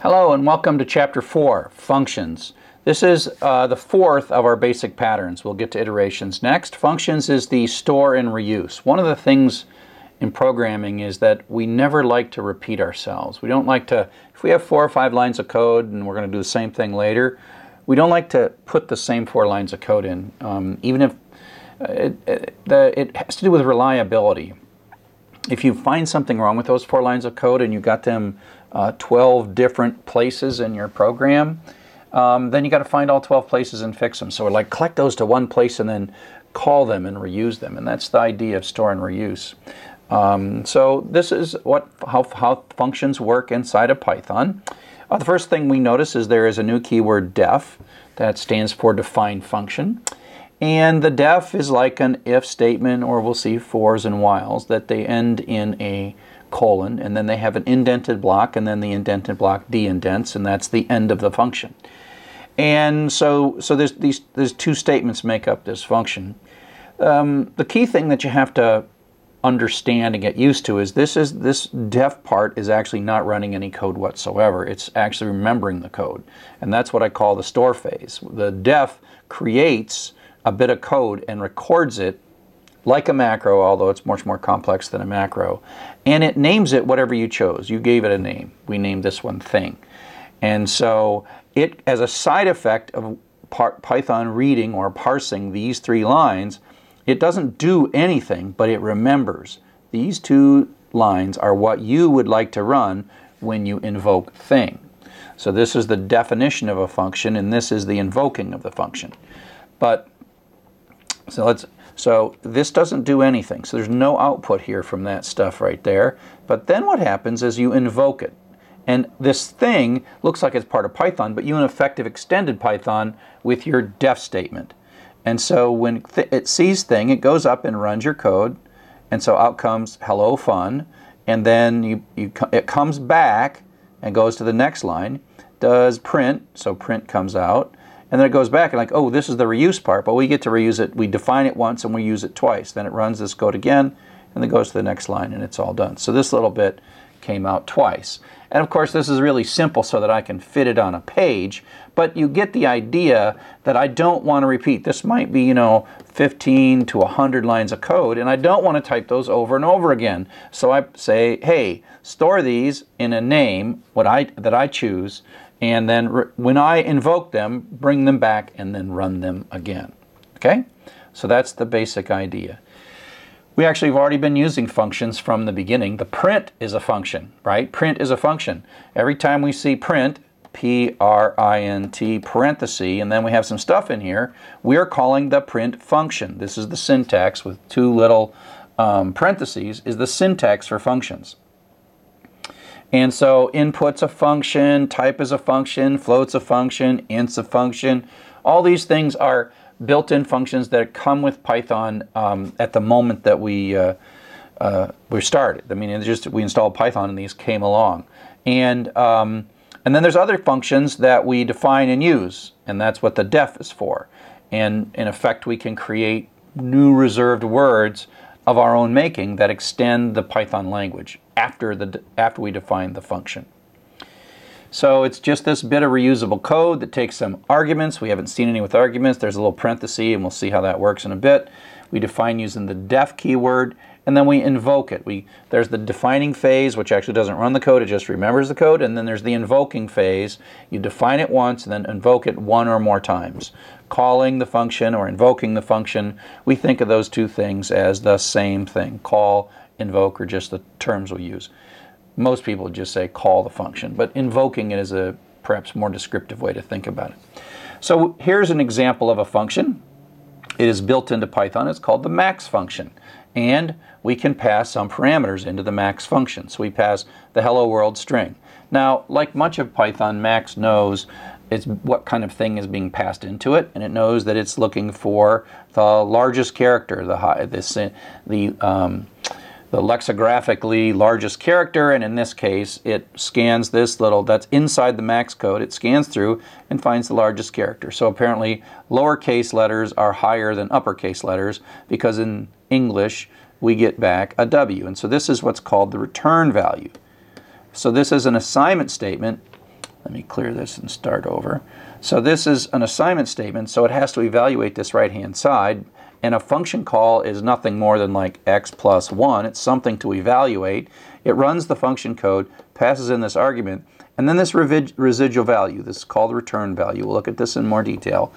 Hello and welcome to Chapter 4, Functions. This is uh, the fourth of our basic patterns. We'll get to iterations next. Functions is the store and reuse. One of the things in programming is that we never like to repeat ourselves. We don't like to, if we have four or five lines of code and we're going to do the same thing later, we don't like to put the same four lines of code in, um, even if uh, it, it, the, it has to do with reliability. If you find something wrong with those four lines of code and you got them uh, 12 different places in your program, um, then you got to find all 12 places and fix them. So we're like collect those to one place and then call them and reuse them. And that's the idea of store and reuse. Um, so this is what how, how functions work inside of Python. Uh, the first thing we notice is there is a new keyword def that stands for define function. And the def is like an if statement, or we'll see fors and whiles, that they end in a colon, and then they have an indented block, and then the indented block de-indents, and that's the end of the function. And so, so there's these there's two statements make up this function. Um, the key thing that you have to understand and get used to is this is this def part is actually not running any code whatsoever. It's actually remembering the code, and that's what I call the store phase. The def creates a bit of code and records it like a macro, although it's much more complex than a macro, and it names it whatever you chose. You gave it a name. We named this one thing, and so it, as a side effect of Python reading or parsing these three lines it doesn't do anything, but it remembers. These two lines are what you would like to run when you invoke thing. So this is the definition of a function, and this is the invoking of the function. But so let's so this doesn't do anything. So there's no output here from that stuff right there. But then what happens is you invoke it. And this thing looks like it's part of Python, but you in effect have extended Python with your def statement. And so when it sees thing, it goes up and runs your code. And so out comes hello fun. And then you, you, it comes back and goes to the next line, does print, so print comes out. And then it goes back and like, oh, this is the reuse part, but we get to reuse it. We define it once and we use it twice. Then it runs this code again and then goes to the next line and it's all done. So this little bit came out twice. And of course, this is really simple so that I can fit it on a page, but you get the idea that I don't want to repeat. This might be, you know, 15 to 100 lines of code, and I don't want to type those over and over again. So I say, hey, store these in a name what I, that I choose, and then when I invoke them, bring them back and then run them again. Okay? So that's the basic idea. We actually have already been using functions from the beginning. The print is a function, right? Print is a function. Every time we see print, P-R-I-N-T, parenthesis, and then we have some stuff in here, we are calling the print function. This is the syntax with two little um, parentheses, is the syntax for functions. And so input's a function, type is a function, float's a function, int's a function. All these things are built-in functions that come with Python um, at the moment that we uh, uh, we started. I mean, just we installed Python and these came along, and um, and then there's other functions that we define and use, and that's what the def is for. And in effect, we can create new reserved words of our own making that extend the Python language after the after we define the function. So it's just this bit of reusable code that takes some arguments. We haven't seen any with arguments. There's a little parenthesis, and we'll see how that works in a bit. We define using the def keyword, and then we invoke it. We There's the defining phase, which actually doesn't run the code, it just remembers the code, and then there's the invoking phase. You define it once and then invoke it one or more times. Calling the function or invoking the function, we think of those two things as the same thing. Call, invoke, or just the terms we use most people just say call the function, but invoking it is a perhaps more descriptive way to think about it. So here's an example of a function. It is built into Python. It's called the max function. And we can pass some parameters into the max function. So we pass the hello world string. Now, like much of Python, max knows it's what kind of thing is being passed into it, and it knows that it's looking for the largest character, the high, this, the um, the lexicographically largest character, and in this case, it scans this little, that's inside the max code, it scans through and finds the largest character. So apparently, lowercase letters are higher than uppercase letters because in English, we get back a W. And so this is what's called the return value. So this is an assignment statement Let me clear this and start over. So this is an assignment statement, so it has to evaluate this right-hand side. And a function call is nothing more than like x plus 1. It's something to evaluate. It runs the function code, passes in this argument, and then this residual value, this is called return value, we'll look at this in more detail,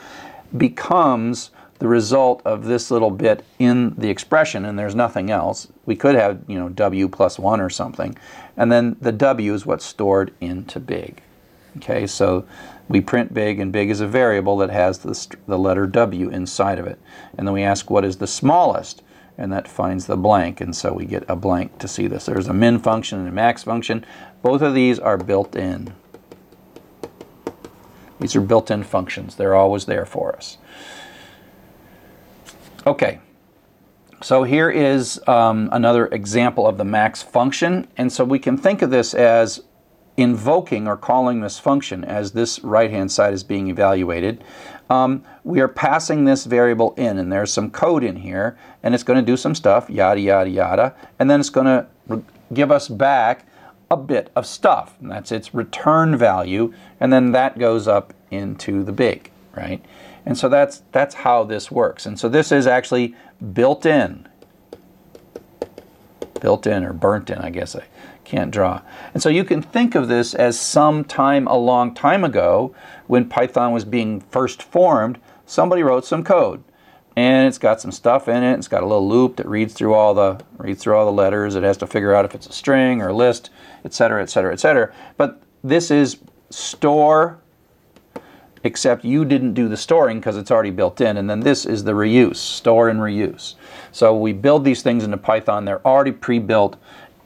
becomes the result of this little bit in the expression, and there's nothing else. We could have, you know, w plus 1 or something. And then the w is what's stored into big. Okay, so we print big, and big is a variable that has the, the letter w inside of it. And then we ask what is the smallest, and that finds the blank, and so we get a blank to see this. There's a min function and a max function. Both of these are built in. These are built-in functions. They're always there for us. Okay, so here is um, another example of the max function. And so we can think of this as invoking or calling this function as this right-hand side is being evaluated. Um, we are passing this variable in, and there's some code in here, and it's going to do some stuff, yada, yada, yada, and then it's going to give us back a bit of stuff, and that's its return value, and then that goes up into the big, right? And so that's, that's how this works. And so this is actually built in, built in or burnt in, I guess I can't draw. And so you can think of this as some time a long time ago when Python was being first formed, somebody wrote some code and it's got some stuff in it. It's got a little loop that reads through all the reads through all the letters. It has to figure out if it's a string or a list, etc., etc., etc. But this is store, except you didn't do the storing because it's already built in. And then this is the reuse, store and reuse. So we build these things into Python. They're already pre-built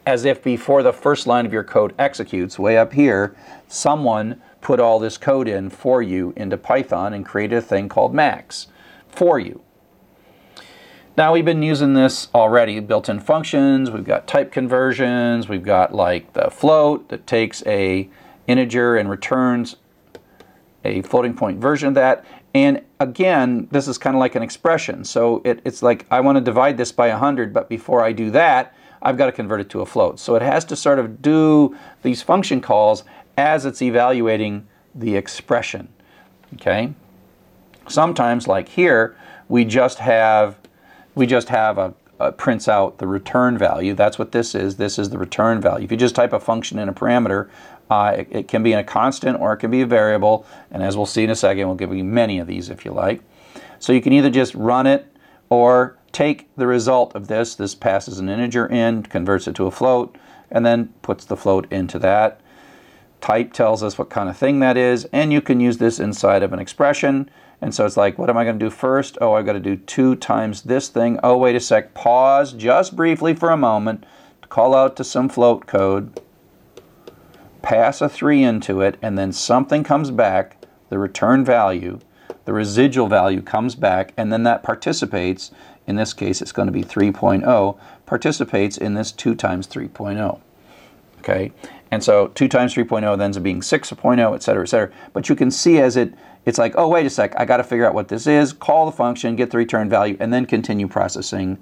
as if before the first line of your code executes, way up here, someone put all this code in for you into Python and created a thing called max for you. Now we've been using this already, built-in functions, we've got type conversions, we've got like the float that takes a integer and returns a floating point version of that. And again, this is kind of like an expression. So it, it's like I want to divide this by 100, but before I do that, I've got to convert it to a float. So it has to sort of do these function calls as it's evaluating the expression. Okay? Sometimes, like here, we just have we just have a, a, prints out the return value. That's what this is. This is the return value. If you just type a function in a parameter, uh, it, it, can be in a constant or it can be a variable. And as we'll see in a second, we'll give you many of these if you like. So you can either just run it or take the result of this. This passes an integer in, converts it to a float, and then puts the float into that. Type tells us what kind of thing that is, and you can use this inside of an expression. And so it's like, what am I going to do first? Oh, I've got to do 2 times this thing. Oh, wait a sec. Pause just briefly for a moment. To call out to some float code. Pass a 3 into it, and then something comes back, the return value, the residual value comes back, and then that participates, in this case it's going to be 3.0, participates in this 2 times 3.0. Okay, and so 2 times 3.0 then ends up being 6.0, et cetera, et cetera. But you can see as it it's like, oh, wait a sec, I got to figure out what this is, call the function, get the return value, and then continue processing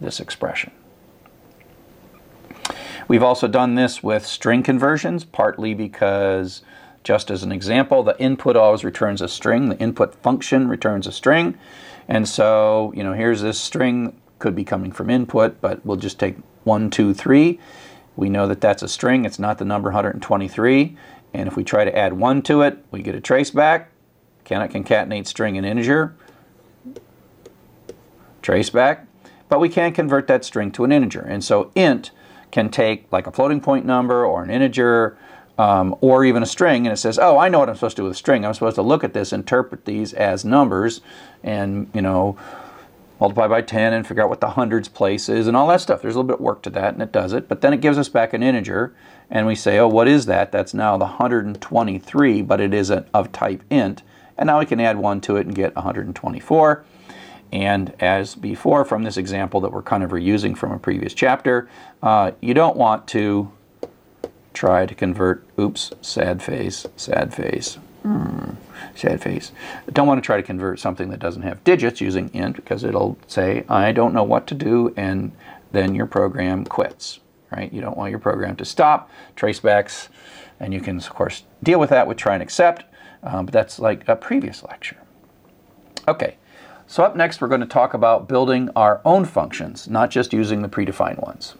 this expression. We've also done this with string conversions, partly because, just as an example, the input always returns a string. The input function returns a string. And so, you know, here's this string, could be coming from input, but we'll just take 1, 2, 3. We know that that's a string. It's not the number 123. And if we try to add 1 to it, we get a trace back. Cannot concatenate string and integer. Trace back. But we can convert that string to an integer. And so int can take like a floating point number or an integer um, or even a string and it says, oh, I know what I'm supposed to do with a string. I'm supposed to look at this, interpret these as numbers and, you know, multiply by 10 and figure out what the hundreds place is and all that stuff. There's a little bit of work to that and it does it. But then it gives us back an integer and we say, oh, what is that? That's now the 123, but it is a, of type int. And now we can add 1 to it and get 124. And as before from this example that we're kind of reusing from a previous chapter, uh, you don't want to try to convert, oops, sad face, sad face, hmm, sad face. Don't want to try to convert something that doesn't have digits using int because it'll say, I don't know what to do, and then your program quits, right? You don't want your program to stop. Tracebacks And you can, of course, deal with that with try and except, um, but that's like a previous lecture. Okay, so up next we're going to talk about building our own functions, not just using the predefined ones.